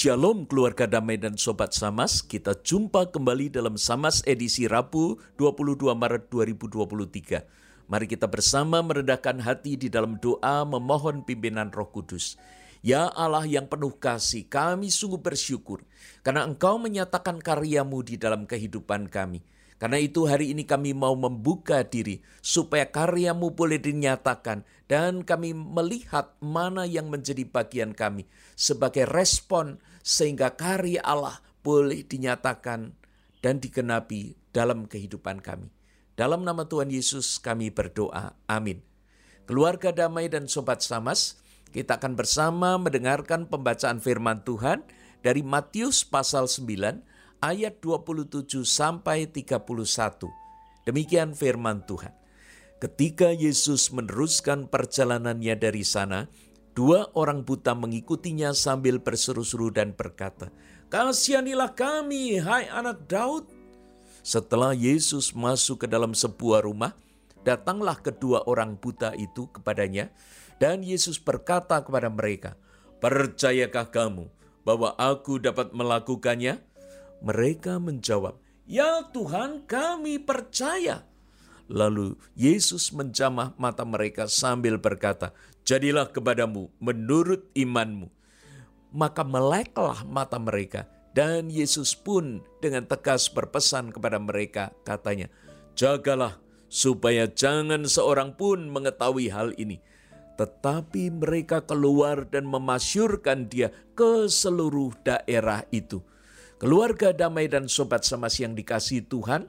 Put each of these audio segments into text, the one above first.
Shalom keluarga damai dan sobat Samas, kita jumpa kembali dalam Samas edisi Rabu 22 Maret 2023. Mari kita bersama meredahkan hati di dalam doa memohon pimpinan Roh Kudus. Ya Allah yang penuh kasih, kami sungguh bersyukur karena Engkau menyatakan karyamu di dalam kehidupan kami. Karena itu hari ini kami mau membuka diri supaya karyamu boleh dinyatakan dan kami melihat mana yang menjadi bagian kami sebagai respon sehingga karya Allah boleh dinyatakan dan digenapi dalam kehidupan kami. Dalam nama Tuhan Yesus kami berdoa. Amin. Keluarga damai dan sobat samas, kita akan bersama mendengarkan pembacaan firman Tuhan dari Matius pasal 9 ayat 27 sampai 31. Demikian firman Tuhan. Ketika Yesus meneruskan perjalanannya dari sana, dua orang buta mengikutinya sambil berseru-seru dan berkata, Kasihanilah kami, hai anak Daud. Setelah Yesus masuk ke dalam sebuah rumah, datanglah kedua orang buta itu kepadanya, dan Yesus berkata kepada mereka, Percayakah kamu bahwa aku dapat melakukannya? Mereka menjawab, "Ya Tuhan, kami percaya." Lalu Yesus menjamah mata mereka sambil berkata, "Jadilah kepadamu menurut imanmu." Maka meleklah mata mereka, dan Yesus pun dengan tegas berpesan kepada mereka, katanya, "Jagalah supaya jangan seorang pun mengetahui hal ini." Tetapi mereka keluar dan memasyurkan dia ke seluruh daerah itu. Keluarga damai dan sobat semas yang dikasih Tuhan,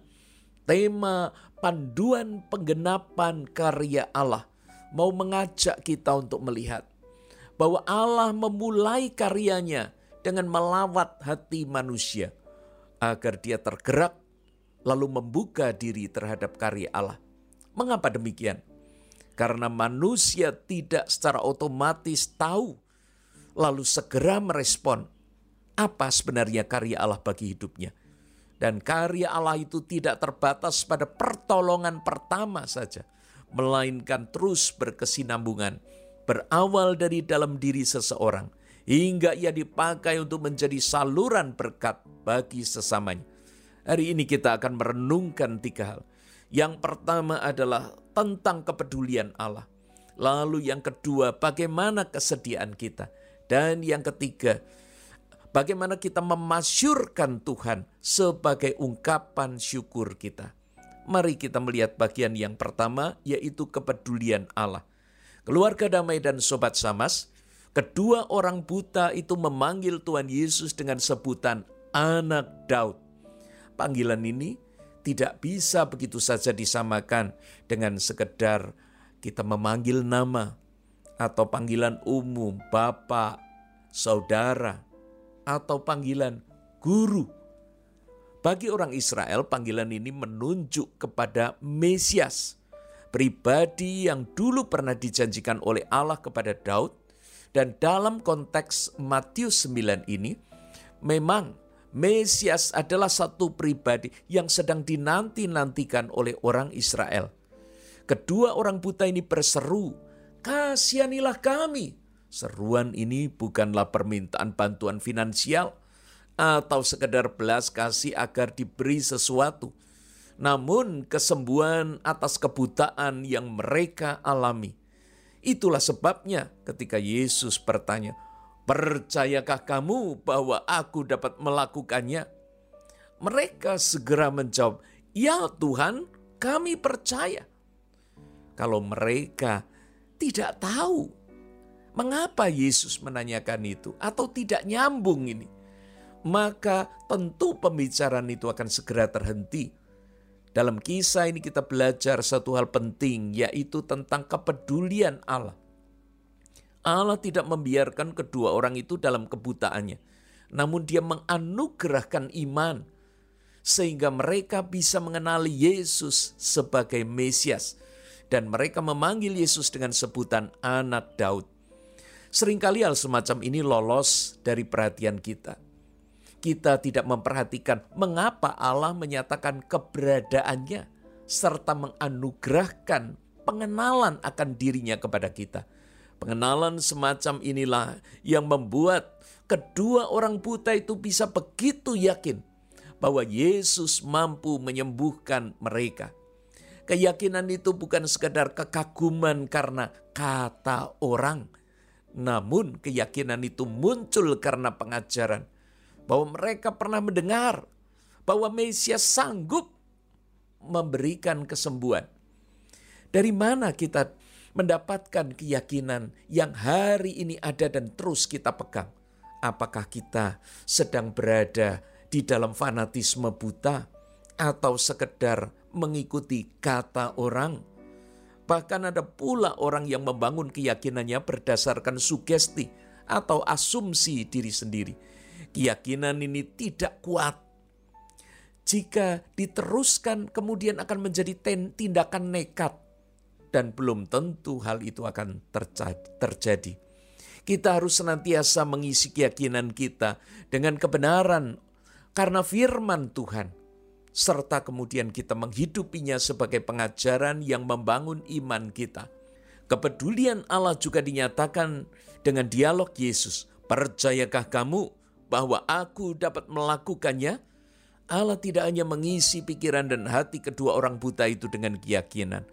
tema panduan penggenapan karya Allah mau mengajak kita untuk melihat bahwa Allah memulai karyanya dengan melawat hati manusia agar dia tergerak lalu membuka diri terhadap karya Allah. Mengapa demikian? Karena manusia tidak secara otomatis tahu lalu segera merespon apa sebenarnya karya Allah bagi hidupnya. Dan karya Allah itu tidak terbatas pada pertolongan pertama saja, melainkan terus berkesinambungan, berawal dari dalam diri seseorang, hingga ia dipakai untuk menjadi saluran berkat bagi sesamanya. Hari ini kita akan merenungkan tiga hal. Yang pertama adalah tentang kepedulian Allah. Lalu yang kedua, bagaimana kesediaan kita. Dan yang ketiga, bagaimana kita memasyurkan Tuhan sebagai ungkapan syukur kita. Mari kita melihat bagian yang pertama, yaitu kepedulian Allah. Keluarga damai dan sobat samas, kedua orang buta itu memanggil Tuhan Yesus dengan sebutan anak Daud. Panggilan ini tidak bisa begitu saja disamakan dengan sekedar kita memanggil nama atau panggilan umum, bapak, saudara, atau panggilan guru. Bagi orang Israel, panggilan ini menunjuk kepada Mesias, pribadi yang dulu pernah dijanjikan oleh Allah kepada Daud. Dan dalam konteks Matius 9 ini, memang Mesias adalah satu pribadi yang sedang dinanti-nantikan oleh orang Israel. Kedua orang buta ini berseru, kasihanilah kami. Seruan ini bukanlah permintaan bantuan finansial atau sekedar belas kasih agar diberi sesuatu, namun kesembuhan atas kebutaan yang mereka alami. Itulah sebabnya ketika Yesus bertanya, "Percayakah kamu bahwa aku dapat melakukannya?" Mereka segera menjawab, "Ya Tuhan, kami percaya." Kalau mereka tidak tahu Mengapa Yesus menanyakan itu atau tidak nyambung ini? Maka tentu pembicaraan itu akan segera terhenti. Dalam kisah ini kita belajar satu hal penting yaitu tentang kepedulian Allah. Allah tidak membiarkan kedua orang itu dalam kebutaannya. Namun dia menganugerahkan iman sehingga mereka bisa mengenali Yesus sebagai Mesias dan mereka memanggil Yesus dengan sebutan anak Daud. Seringkali hal semacam ini lolos dari perhatian kita. Kita tidak memperhatikan mengapa Allah menyatakan keberadaannya serta menganugerahkan pengenalan akan dirinya kepada kita. Pengenalan semacam inilah yang membuat kedua orang buta itu bisa begitu yakin bahwa Yesus mampu menyembuhkan mereka. Keyakinan itu bukan sekedar kekaguman karena kata orang, namun keyakinan itu muncul karena pengajaran bahwa mereka pernah mendengar bahwa Mesias sanggup memberikan kesembuhan. Dari mana kita mendapatkan keyakinan yang hari ini ada dan terus kita pegang? Apakah kita sedang berada di dalam fanatisme buta atau sekedar mengikuti kata orang? Bahkan ada pula orang yang membangun keyakinannya berdasarkan sugesti atau asumsi diri sendiri. Keyakinan ini tidak kuat. Jika diteruskan kemudian akan menjadi tindakan nekat dan belum tentu hal itu akan terjadi. Kita harus senantiasa mengisi keyakinan kita dengan kebenaran karena firman Tuhan, serta kemudian kita menghidupinya sebagai pengajaran yang membangun iman kita. Kepedulian Allah juga dinyatakan dengan dialog Yesus. Percayakah kamu bahwa aku dapat melakukannya? Allah tidak hanya mengisi pikiran dan hati kedua orang buta itu dengan keyakinan,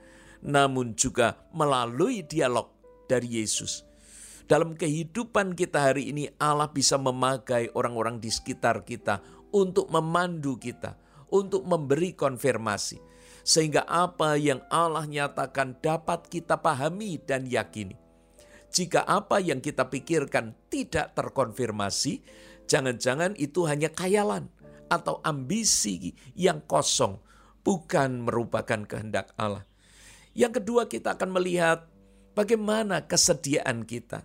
namun juga melalui dialog dari Yesus dalam kehidupan kita hari ini, Allah bisa memakai orang-orang di sekitar kita untuk memandu kita, untuk memberi konfirmasi, sehingga apa yang Allah nyatakan dapat kita pahami dan yakini. Jika apa yang kita pikirkan tidak terkonfirmasi, jangan-jangan itu hanya khayalan atau ambisi yang kosong, bukan merupakan kehendak Allah. Yang kedua, kita akan melihat bagaimana kesediaan kita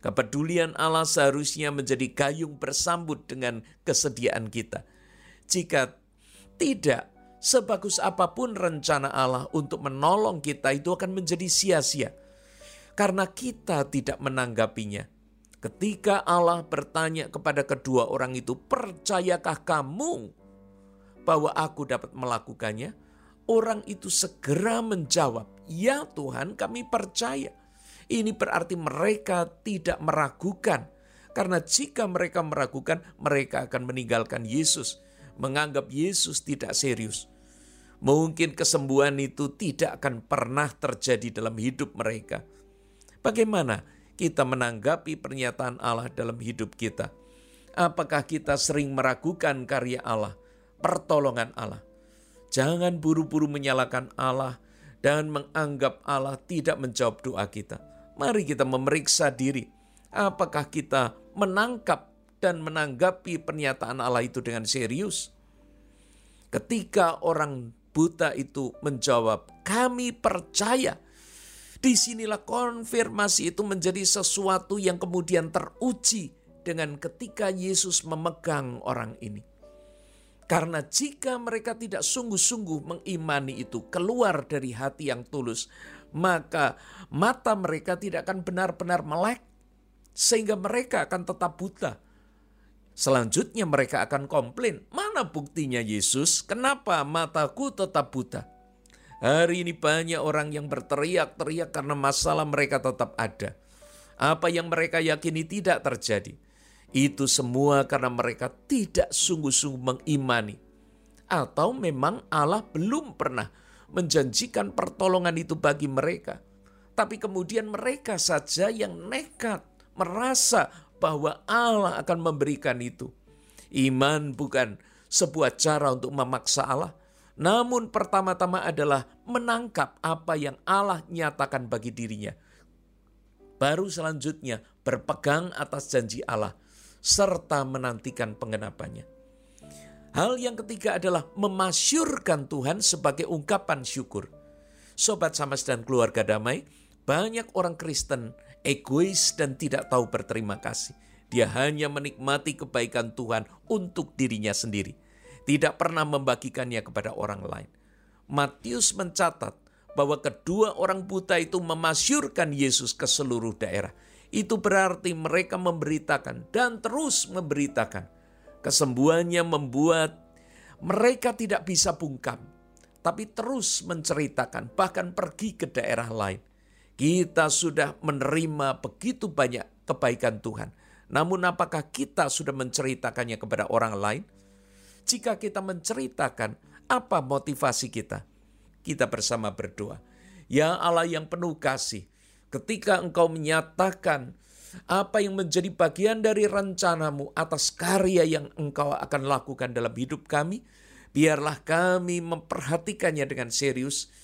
Kepedulian Allah seharusnya menjadi gayung bersambut dengan kesediaan kita. Jika tidak, sebagus apa pun rencana Allah untuk menolong kita itu akan menjadi sia-sia. Karena kita tidak menanggapinya. Ketika Allah bertanya kepada kedua orang itu, percayakah kamu bahwa aku dapat melakukannya? Orang itu segera menjawab, ya Tuhan kami percaya. Ini berarti mereka tidak meragukan. Karena jika mereka meragukan, mereka akan meninggalkan Yesus, menganggap Yesus tidak serius. Mungkin kesembuhan itu tidak akan pernah terjadi dalam hidup mereka. Bagaimana kita menanggapi pernyataan Allah dalam hidup kita? Apakah kita sering meragukan karya Allah, pertolongan Allah? Jangan buru-buru menyalahkan Allah dan menganggap Allah tidak menjawab doa kita. Mari kita memeriksa diri. Apakah kita menangkap dan menanggapi pernyataan Allah itu dengan serius? Ketika orang buta itu menjawab, "Kami percaya." Di sinilah konfirmasi itu menjadi sesuatu yang kemudian teruji dengan ketika Yesus memegang orang ini. Karena jika mereka tidak sungguh-sungguh mengimani itu keluar dari hati yang tulus, maka mata mereka tidak akan benar-benar melek, sehingga mereka akan tetap buta. Selanjutnya mereka akan komplain, mana buktinya Yesus, kenapa mataku tetap buta? Hari ini banyak orang yang berteriak-teriak karena masalah mereka tetap ada. Apa yang mereka yakini tidak terjadi. Itu semua karena mereka tidak sungguh-sungguh mengimani. Atau memang Allah belum pernah menjanjikan pertolongan itu bagi mereka. Tapi kemudian mereka saja yang nekat merasa bahwa Allah akan memberikan itu. Iman bukan sebuah cara untuk memaksa Allah, namun pertama-tama adalah menangkap apa yang Allah nyatakan bagi dirinya. Baru selanjutnya berpegang atas janji Allah serta menantikan pengenapannya. Hal yang ketiga adalah memasyurkan Tuhan sebagai ungkapan syukur. Sobat Samas dan keluarga damai, banyak orang Kristen egois dan tidak tahu berterima kasih. Dia hanya menikmati kebaikan Tuhan untuk dirinya sendiri. Tidak pernah membagikannya kepada orang lain. Matius mencatat bahwa kedua orang buta itu memasyurkan Yesus ke seluruh daerah. Itu berarti mereka memberitakan dan terus memberitakan Kesembuhannya membuat mereka tidak bisa bungkam, tapi terus menceritakan, bahkan pergi ke daerah lain. Kita sudah menerima begitu banyak kebaikan Tuhan Namun apakah kita sudah menceritakannya kepada orang lain? Jika kita menceritakan, apa motivasi kita? Kita bersama berdoa. Ya Allah yang penuh kasih, ketika engkau menyatakan apa yang menjadi bagian dari rencanamu atas karya yang engkau akan lakukan dalam hidup kami, biarlah kami memperhatikannya dengan serius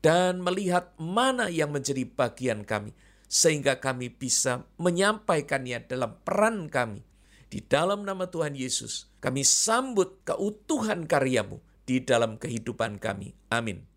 dan melihat mana yang menjadi bagian kami, sehingga kami bisa menyampaikannya dalam peran kami. Di dalam nama Tuhan Yesus, kami sambut keutuhan karyamu di dalam kehidupan kami. Amin.